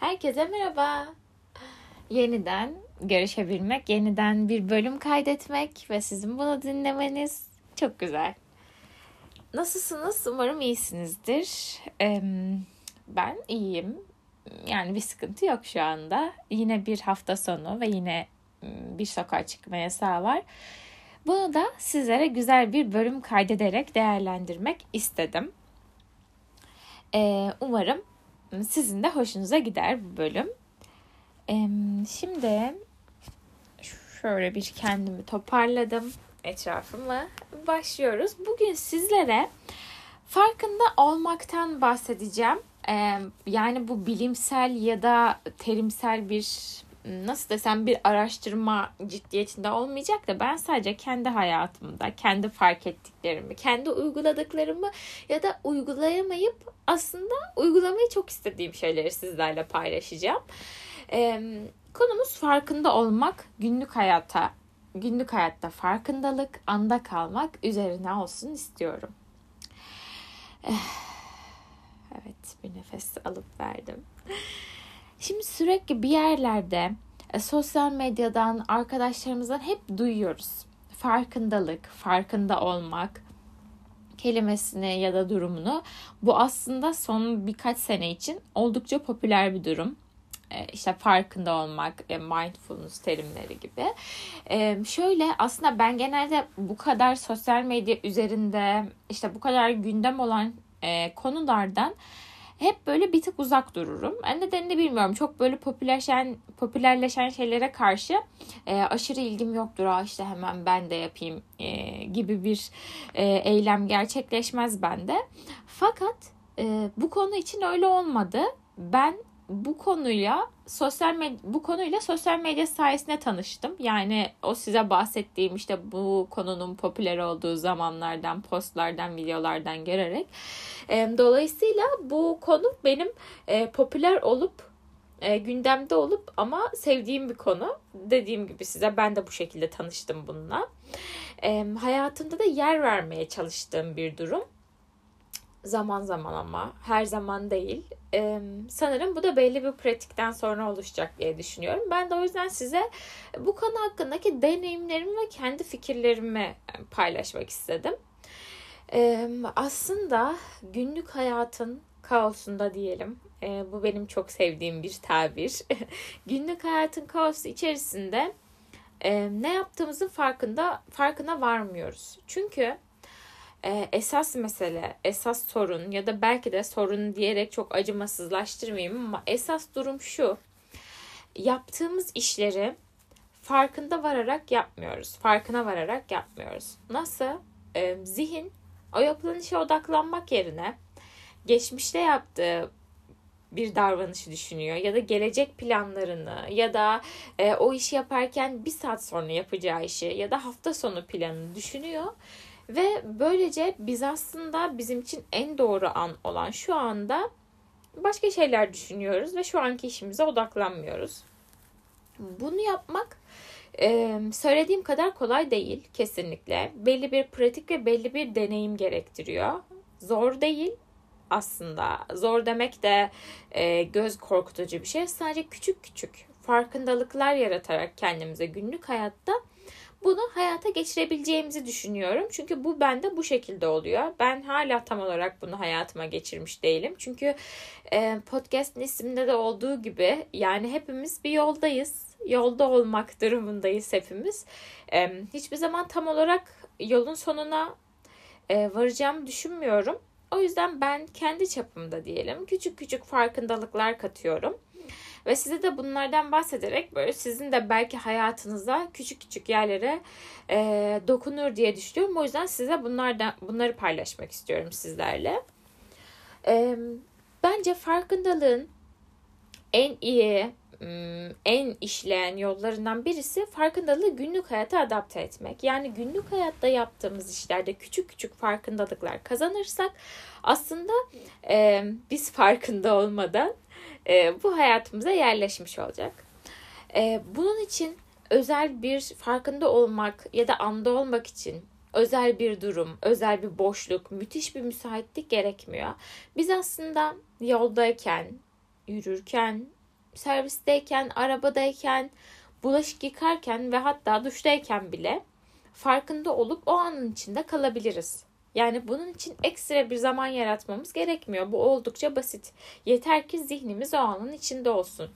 Herkese merhaba. Yeniden görüşebilmek, yeniden bir bölüm kaydetmek ve sizin bunu dinlemeniz çok güzel. Nasılsınız? Umarım iyisinizdir. Ben iyiyim. Yani bir sıkıntı yok şu anda. Yine bir hafta sonu ve yine bir sokağa çıkma yasağı var. Bunu da sizlere güzel bir bölüm kaydederek değerlendirmek istedim. Umarım sizin de hoşunuza gider bu bölüm. Şimdi şöyle bir kendimi toparladım etrafımı. Başlıyoruz. Bugün sizlere farkında olmaktan bahsedeceğim. Yani bu bilimsel ya da terimsel bir nasıl desem bir araştırma ciddiyetinde olmayacak da ben sadece kendi hayatımda kendi fark ettiklerimi, kendi uyguladıklarımı ya da uygulayamayıp aslında uygulamayı çok istediğim şeyleri sizlerle paylaşacağım. Ee, konumuz farkında olmak, günlük hayata, günlük hayatta farkındalık, anda kalmak üzerine olsun istiyorum. Evet, bir nefes alıp verdim. Şimdi sürekli bir yerlerde e, sosyal medyadan, arkadaşlarımızdan hep duyuyoruz. Farkındalık, farkında olmak kelimesini ya da durumunu. Bu aslında son birkaç sene için oldukça popüler bir durum e, işte farkında olmak, e, mindfulness terimleri gibi. Şöyle aslında ben genelde bu kadar sosyal medya üzerinde işte bu kadar gündem olan konulardan hep böyle bir tık uzak dururum. En nedenini bilmiyorum. Çok böyle popülerleşen popülerleşen şeylere karşı e, aşırı ilgim yoktur. Aa işte hemen ben de yapayım e, gibi bir e, eylem gerçekleşmez bende. Fakat e, bu konu için öyle olmadı. Ben bu konuyla sosyal medya, bu konuyla sosyal medya sayesinde tanıştım. Yani o size bahsettiğim işte bu konunun popüler olduğu zamanlardan, postlardan, videolardan görerek. E, dolayısıyla bu konu benim e, popüler olup e, gündemde olup ama sevdiğim bir konu. Dediğim gibi size ben de bu şekilde tanıştım bununla. E, hayatımda da yer vermeye çalıştığım bir durum. Zaman zaman ama her zaman değil. Ee, sanırım bu da belli bir pratikten sonra oluşacak diye düşünüyorum. Ben de o yüzden size bu konu hakkındaki deneyimlerimi ve kendi fikirlerimi paylaşmak istedim. Ee, aslında günlük hayatın kaosunda diyelim. Ee, bu benim çok sevdiğim bir tabir. günlük hayatın kaosu içerisinde e, ne yaptığımızın farkında farkına varmıyoruz. Çünkü e, esas mesele, esas sorun ya da belki de sorun diyerek çok acımasızlaştırmayayım ama esas durum şu. Yaptığımız işleri farkında vararak yapmıyoruz. Farkına vararak yapmıyoruz. Nasıl? E, zihin o yapılan işe odaklanmak yerine geçmişte yaptığı bir davranışı düşünüyor ya da gelecek planlarını ya da e, o işi yaparken bir saat sonra yapacağı işi ya da hafta sonu planını düşünüyor ve böylece biz aslında bizim için en doğru an olan şu anda başka şeyler düşünüyoruz ve şu anki işimize odaklanmıyoruz. Bunu yapmak ee, söylediğim kadar kolay değil kesinlikle. Belli bir pratik ve belli bir deneyim gerektiriyor. Zor değil aslında. Zor demek de e, göz korkutucu bir şey. Sadece küçük küçük farkındalıklar yaratarak kendimize günlük hayatta bunu hayata geçirebileceğimizi düşünüyorum. Çünkü bu bende bu şekilde oluyor. Ben hala tam olarak bunu hayatıma geçirmiş değilim. Çünkü e, podcast'in isminde de olduğu gibi yani hepimiz bir yoldayız. Yolda olmak durumundayız hepimiz. E, hiçbir zaman tam olarak yolun sonuna e, varacağımı düşünmüyorum. O yüzden ben kendi çapımda diyelim küçük küçük farkındalıklar katıyorum. Ve size de bunlardan bahsederek böyle sizin de belki hayatınıza küçük küçük yerlere e, dokunur diye düşünüyorum. O yüzden size bunlardan bunları paylaşmak istiyorum sizlerle. E, bence farkındalığın en iyi en işleyen yollarından birisi farkındalığı günlük hayata adapte etmek. Yani günlük hayatta yaptığımız işlerde küçük küçük farkındalıklar kazanırsak aslında e, biz farkında olmadan e, bu hayatımıza yerleşmiş olacak. E, bunun için özel bir farkında olmak ya da anda olmak için özel bir durum, özel bir boşluk, müthiş bir müsaitlik gerekmiyor. Biz aslında yoldayken, yürürken, servisteyken, arabadayken, bulaşık yıkarken ve hatta duştayken bile farkında olup o anın içinde kalabiliriz. Yani bunun için ekstra bir zaman yaratmamız gerekmiyor. Bu oldukça basit. Yeter ki zihnimiz o anın içinde olsun.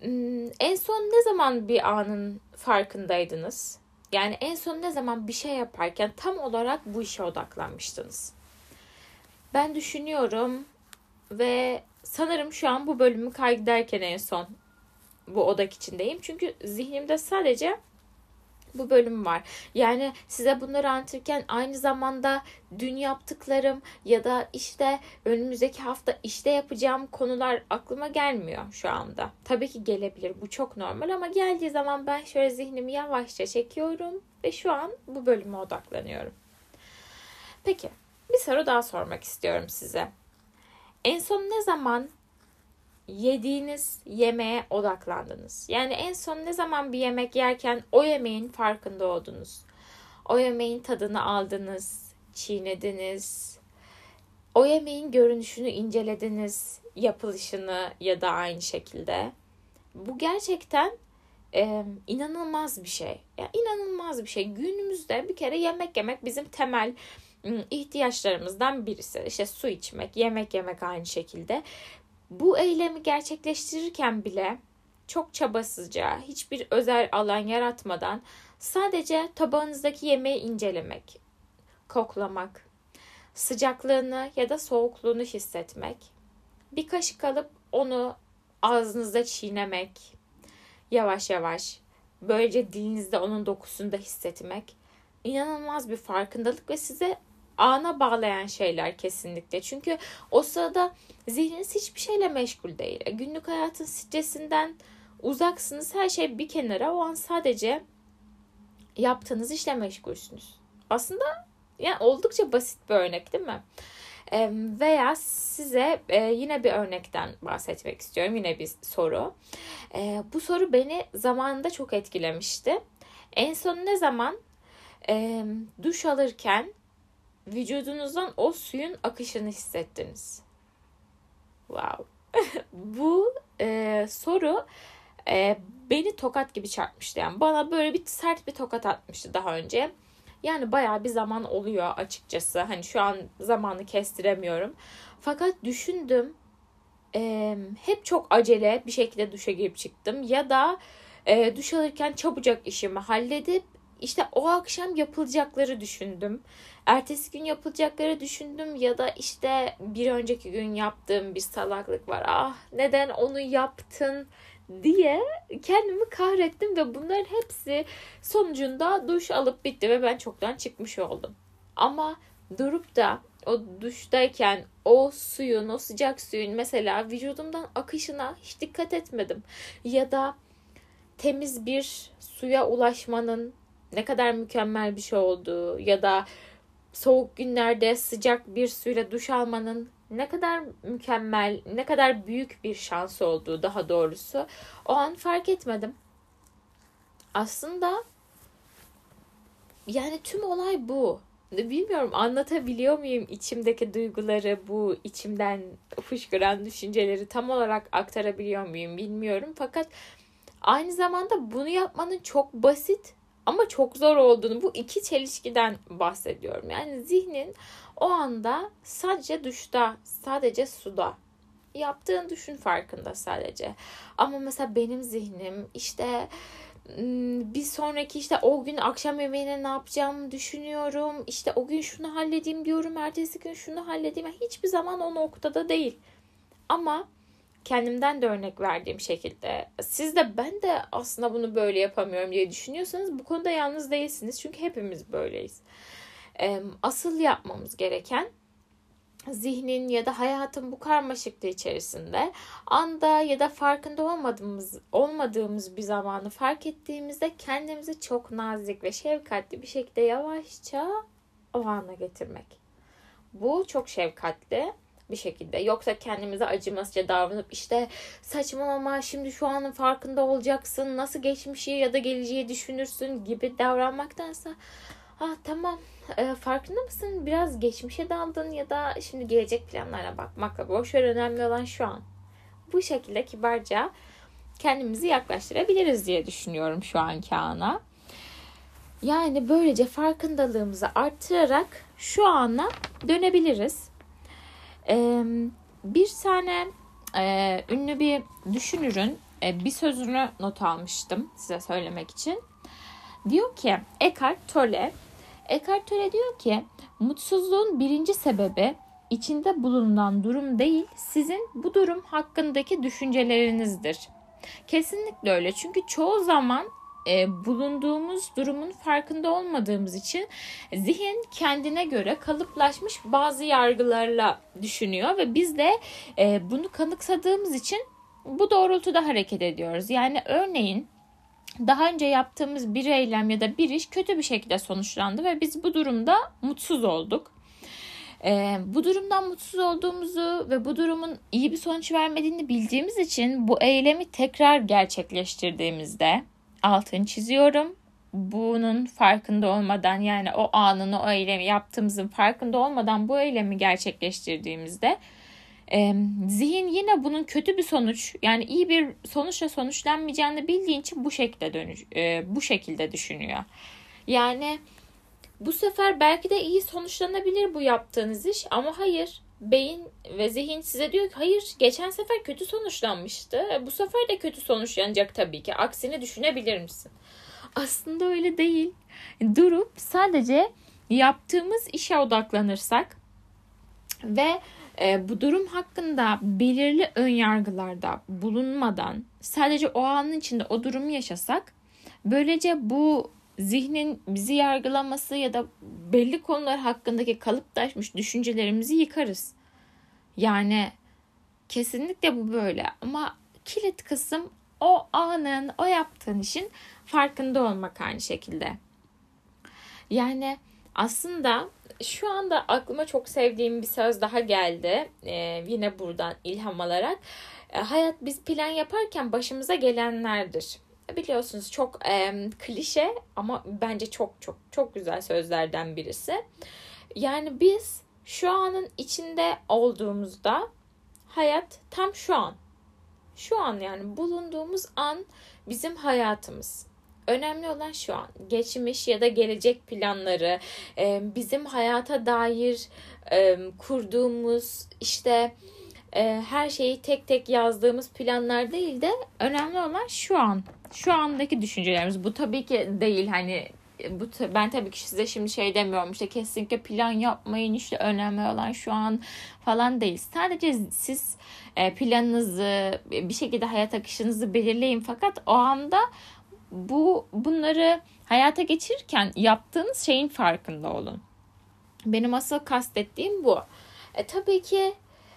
Hmm, en son ne zaman bir anın farkındaydınız? Yani en son ne zaman bir şey yaparken tam olarak bu işe odaklanmıştınız? Ben düşünüyorum ve sanırım şu an bu bölümü kaydederken en son bu odak içindeyim. Çünkü zihnimde sadece bu bölüm var. Yani size bunları anlatırken aynı zamanda dün yaptıklarım ya da işte önümüzdeki hafta işte yapacağım konular aklıma gelmiyor şu anda. Tabii ki gelebilir. Bu çok normal ama geldiği zaman ben şöyle zihnimi yavaşça çekiyorum ve şu an bu bölüme odaklanıyorum. Peki, bir soru daha sormak istiyorum size. En son ne zaman yediğiniz yemeğe odaklandınız. Yani en son ne zaman bir yemek yerken o yemeğin farkında oldunuz. O yemeğin tadını aldınız, çiğnediniz. O yemeğin görünüşünü incelediniz, yapılışını ya da aynı şekilde. Bu gerçekten e, inanılmaz bir şey. Yani inanılmaz bir şey. Günümüzde bir kere yemek yemek bizim temel ihtiyaçlarımızdan birisi. İşte su içmek, yemek yemek aynı şekilde bu eylemi gerçekleştirirken bile çok çabasızca, hiçbir özel alan yaratmadan sadece tabağınızdaki yemeği incelemek, koklamak, sıcaklığını ya da soğukluğunu hissetmek, bir kaşık alıp onu ağzınızda çiğnemek, yavaş yavaş, böylece dilinizde onun dokusunu da hissetmek inanılmaz bir farkındalık ve size ana bağlayan şeyler kesinlikle. Çünkü o sırada zihniniz hiçbir şeyle meşgul değil. E, günlük hayatın stresinden uzaksınız. Her şey bir kenara. O an sadece yaptığınız işle meşgulsünüz. Aslında yani oldukça basit bir örnek değil mi? E, veya size e, yine bir örnekten bahsetmek istiyorum. Yine bir soru. E, bu soru beni zamanında çok etkilemişti. En son ne zaman e, duş alırken vücudunuzdan o suyun akışını hissettiniz? Wow. Bu e, soru e, beni tokat gibi çarpmıştı. Yani bana böyle bir sert bir tokat atmıştı daha önce. Yani bayağı bir zaman oluyor açıkçası. Hani şu an zamanı kestiremiyorum. Fakat düşündüm. E, hep çok acele bir şekilde duşa girip çıktım. Ya da e, duş alırken çabucak işimi halledip işte o akşam yapılacakları düşündüm. Ertesi gün yapılacakları düşündüm ya da işte bir önceki gün yaptığım bir salaklık var. Ah neden onu yaptın diye kendimi kahrettim ve bunların hepsi sonucunda duş alıp bitti ve ben çoktan çıkmış oldum. Ama durup da o duştayken o suyun, o sıcak suyun mesela vücudumdan akışına hiç dikkat etmedim. Ya da temiz bir suya ulaşmanın ne kadar mükemmel bir şey olduğu ya da soğuk günlerde sıcak bir suyla duş almanın ne kadar mükemmel, ne kadar büyük bir şans olduğu daha doğrusu o an fark etmedim. Aslında yani tüm olay bu. Bilmiyorum anlatabiliyor muyum içimdeki duyguları, bu içimden fışkıran düşünceleri tam olarak aktarabiliyor muyum bilmiyorum. Fakat aynı zamanda bunu yapmanın çok basit ama çok zor olduğunu bu iki çelişkiden bahsediyorum. Yani zihnin o anda sadece duşta, sadece suda yaptığın düşün farkında sadece. Ama mesela benim zihnim işte bir sonraki işte o gün akşam yemeğine ne yapacağımı düşünüyorum. İşte o gün şunu halledeyim diyorum. Ertesi gün şunu halledeyim. Hiçbir zaman o noktada değil. Ama kendimden de örnek verdiğim şekilde siz de ben de aslında bunu böyle yapamıyorum diye düşünüyorsanız bu konuda yalnız değilsiniz. Çünkü hepimiz böyleyiz. Asıl yapmamız gereken zihnin ya da hayatın bu karmaşıklığı içerisinde anda ya da farkında olmadığımız olmadığımız bir zamanı fark ettiğimizde kendimizi çok nazik ve şefkatli bir şekilde yavaşça o ana getirmek. Bu çok şefkatli bir şekilde. Yoksa kendimize acımasızca davranıp işte saçmalama şimdi şu anın farkında olacaksın. Nasıl geçmişi ya da geleceği düşünürsün gibi davranmaktansa ah tamam e, farkında mısın? Biraz geçmişe daldın ya da şimdi gelecek planlara bakmakla boş ver önemli olan şu an. Bu şekilde kibarca kendimizi yaklaştırabiliriz diye düşünüyorum şu anki ana. Yani böylece farkındalığımızı arttırarak şu ana dönebiliriz. Ee, bir tane e, ünlü bir düşünürün e, bir sözünü not almıştım size söylemek için. Diyor ki Eckhart Tolle, Eckhart Tolle diyor ki mutsuzluğun birinci sebebi içinde bulunan durum değil, sizin bu durum hakkındaki düşüncelerinizdir. Kesinlikle öyle. Çünkü çoğu zaman e, bulunduğumuz durumun farkında olmadığımız için zihin kendine göre kalıplaşmış bazı yargılarla düşünüyor ve biz de e, bunu kanıksadığımız için bu doğrultuda hareket ediyoruz. Yani örneğin daha önce yaptığımız bir eylem ya da bir iş kötü bir şekilde sonuçlandı ve biz bu durumda mutsuz olduk. Ee, bu durumdan mutsuz olduğumuzu ve bu durumun iyi bir sonuç vermediğini bildiğimiz için bu eylemi tekrar gerçekleştirdiğimizde altını çiziyorum. Bunun farkında olmadan yani o anın o eylemi yaptığımızın farkında olmadan bu eylemi gerçekleştirdiğimizde e, zihin yine bunun kötü bir sonuç yani iyi bir sonuçla sonuçlanmayacağını bildiği için bu şekilde dönüş e, bu şekilde düşünüyor. Yani bu sefer belki de iyi sonuçlanabilir bu yaptığınız iş ama hayır beyin ve zihin size diyor ki hayır geçen sefer kötü sonuçlanmıştı. Bu sefer de kötü sonuçlanacak tabii ki. Aksini düşünebilir misin? Aslında öyle değil. Durup sadece yaptığımız işe odaklanırsak ve e, bu durum hakkında belirli ön yargılarda bulunmadan sadece o anın içinde o durumu yaşasak böylece bu zihnin bizi yargılaması ya da belli konular hakkındaki kalıplaşmış düşüncelerimizi yıkarız. Yani kesinlikle bu böyle ama kilit kısım o anın, o yaptığın işin farkında olmak aynı şekilde. Yani aslında şu anda aklıma çok sevdiğim bir söz daha geldi. Ee, yine buradan ilham alarak. Ee, hayat biz plan yaparken başımıza gelenlerdir. Biliyorsunuz çok e, klişe ama bence çok çok çok güzel sözlerden birisi. Yani biz şu anın içinde olduğumuzda hayat tam şu an. Şu an yani bulunduğumuz an bizim hayatımız. Önemli olan şu an geçmiş ya da gelecek planları, bizim hayata dair kurduğumuz işte her şeyi tek tek yazdığımız planlar değil de önemli olan şu an. Şu andaki düşüncelerimiz. Bu tabii ki değil hani bu ben tabii ki size şimdi şey demiyorum işte kesinlikle plan yapmayın işte önemli olan şu an falan değil. Sadece siz planınızı bir şekilde hayat akışınızı belirleyin fakat o anda bu bunları hayata geçirirken yaptığınız şeyin farkında olun. Benim asıl kastettiğim bu. E, tabii ki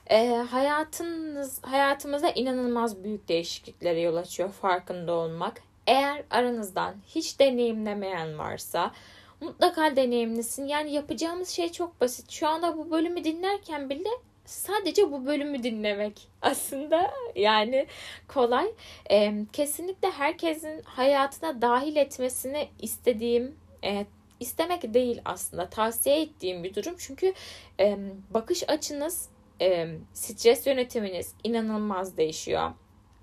e, hayatınız hayatımıza inanılmaz büyük değişikliklere yol açıyor farkında olmak. Eğer aranızdan hiç deneyimlemeyen varsa mutlaka deneyimlesin. Yani yapacağımız şey çok basit. Şu anda bu bölümü dinlerken bile sadece bu bölümü dinlemek aslında yani kolay. E, kesinlikle herkesin hayatına dahil etmesini istediğim, e, istemek değil aslında tavsiye ettiğim bir durum. Çünkü e, bakış açınız, e, stres yönetiminiz inanılmaz değişiyor.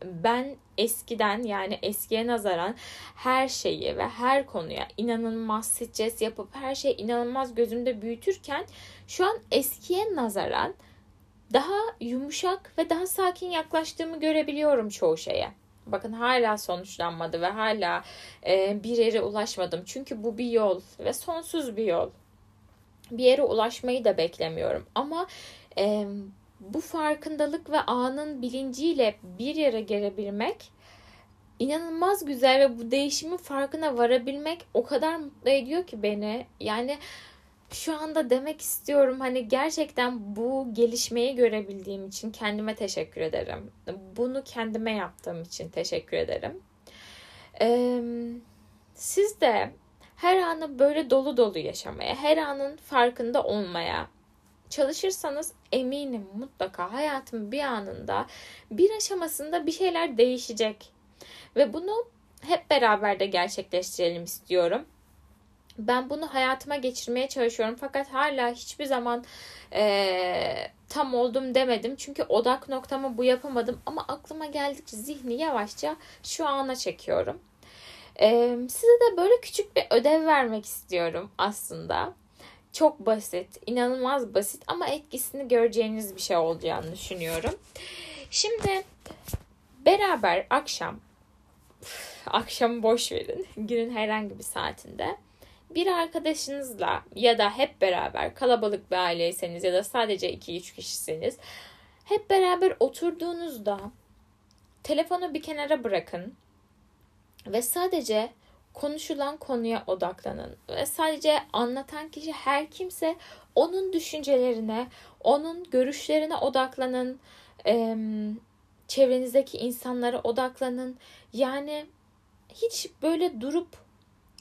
Ben eskiden yani eskiye nazaran her şeyi ve her konuya inanılmaz stres yapıp her şeyi inanılmaz gözümde büyütürken şu an eskiye nazaran daha yumuşak ve daha sakin yaklaştığımı görebiliyorum çoğu şeye. Bakın hala sonuçlanmadı ve hala e, bir yere ulaşmadım. Çünkü bu bir yol ve sonsuz bir yol. Bir yere ulaşmayı da beklemiyorum. Ama e, bu farkındalık ve anın bilinciyle bir yere gelebilmek inanılmaz güzel ve bu değişimin farkına varabilmek o kadar mutlu ediyor ki beni. Yani şu anda demek istiyorum hani gerçekten bu gelişmeyi görebildiğim için kendime teşekkür ederim. Bunu kendime yaptığım için teşekkür ederim. Ee, siz de her anı böyle dolu dolu yaşamaya, her anın farkında olmaya çalışırsanız eminim mutlaka hayatın bir anında, bir aşamasında bir şeyler değişecek. Ve bunu hep beraber de gerçekleştirelim istiyorum. Ben bunu hayatıma geçirmeye çalışıyorum fakat hala hiçbir zaman e, tam oldum demedim. Çünkü odak noktamı bu yapamadım ama aklıma geldikçe zihni yavaşça şu ana çekiyorum. E, size de böyle küçük bir ödev vermek istiyorum aslında. Çok basit, inanılmaz basit ama etkisini göreceğiniz bir şey olacağını düşünüyorum. Şimdi beraber akşam akşamı boş verin. Günün herhangi bir saatinde bir arkadaşınızla ya da hep beraber kalabalık bir aileyseniz ya da sadece 2-3 kişisiniz hep beraber oturduğunuzda telefonu bir kenara bırakın ve sadece konuşulan konuya odaklanın ve sadece anlatan kişi her kimse onun düşüncelerine, onun görüşlerine odaklanın. Ee, çevrenizdeki insanlara odaklanın. Yani hiç böyle durup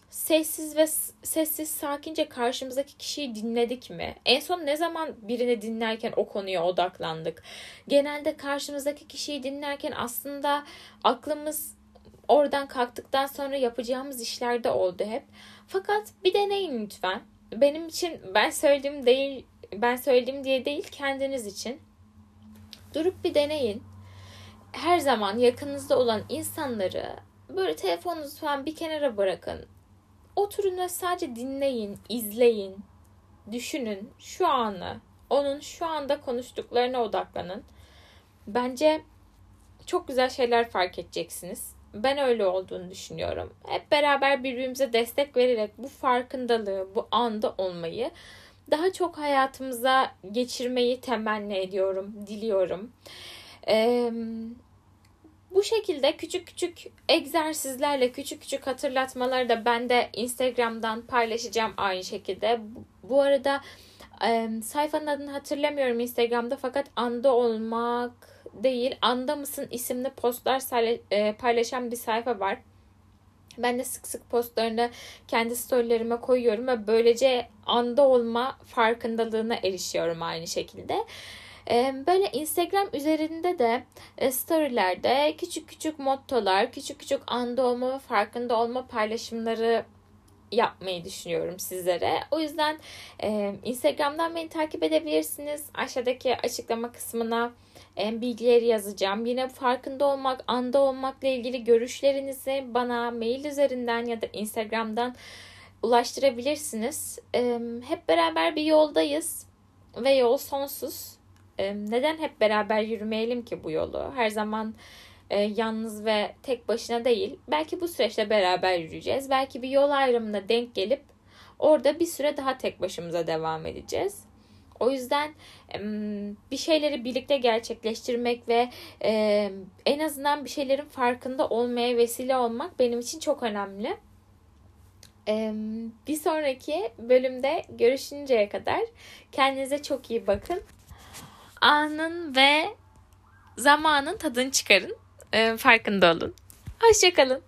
sessiz ve sessiz sakince karşımızdaki kişiyi dinledik mi? En son ne zaman birini dinlerken o konuya odaklandık? Genelde karşımızdaki kişiyi dinlerken aslında aklımız oradan kalktıktan sonra yapacağımız işlerde oldu hep. Fakat bir deneyin lütfen. Benim için ben söylediğim değil, ben söylediğim diye değil kendiniz için. Durup bir deneyin. Her zaman yakınınızda olan insanları böyle telefonunuzu falan bir kenara bırakın. Oturun ve sadece dinleyin, izleyin, düşünün şu anı, onun şu anda konuştuklarına odaklanın. Bence çok güzel şeyler fark edeceksiniz. Ben öyle olduğunu düşünüyorum. Hep beraber birbirimize destek vererek bu farkındalığı, bu anda olmayı daha çok hayatımıza geçirmeyi temenni ediyorum, diliyorum. Ee, bu şekilde küçük küçük egzersizlerle, küçük küçük hatırlatmaları da ben de Instagram'dan paylaşacağım aynı şekilde. Bu arada e, sayfanın adını hatırlamıyorum Instagram'da fakat anda olmak değil, anda mısın isimli postlar e, paylaşan bir sayfa var. Ben de sık sık postlarını kendi storylerime koyuyorum ve böylece anda olma farkındalığına erişiyorum aynı şekilde. Böyle Instagram üzerinde de e, storylerde küçük küçük mottolar, küçük küçük anda olma ve farkında olma paylaşımları yapmayı düşünüyorum sizlere. O yüzden Instagram'dan beni takip edebilirsiniz. Aşağıdaki açıklama kısmına bilgileri yazacağım. Yine farkında olmak, anda olmakla ilgili görüşlerinizi bana mail üzerinden ya da Instagram'dan ulaştırabilirsiniz. Hep beraber bir yoldayız ve yol sonsuz neden hep beraber yürümeyelim ki bu yolu? Her zaman e, yalnız ve tek başına değil. Belki bu süreçte beraber yürüyeceğiz. Belki bir yol ayrımına denk gelip orada bir süre daha tek başımıza devam edeceğiz. O yüzden bir şeyleri birlikte gerçekleştirmek ve en azından bir şeylerin farkında olmaya vesile olmak benim için çok önemli. Bir sonraki bölümde görüşünceye kadar kendinize çok iyi bakın anın ve zamanın tadını çıkarın. E, farkında olun. Hoşçakalın.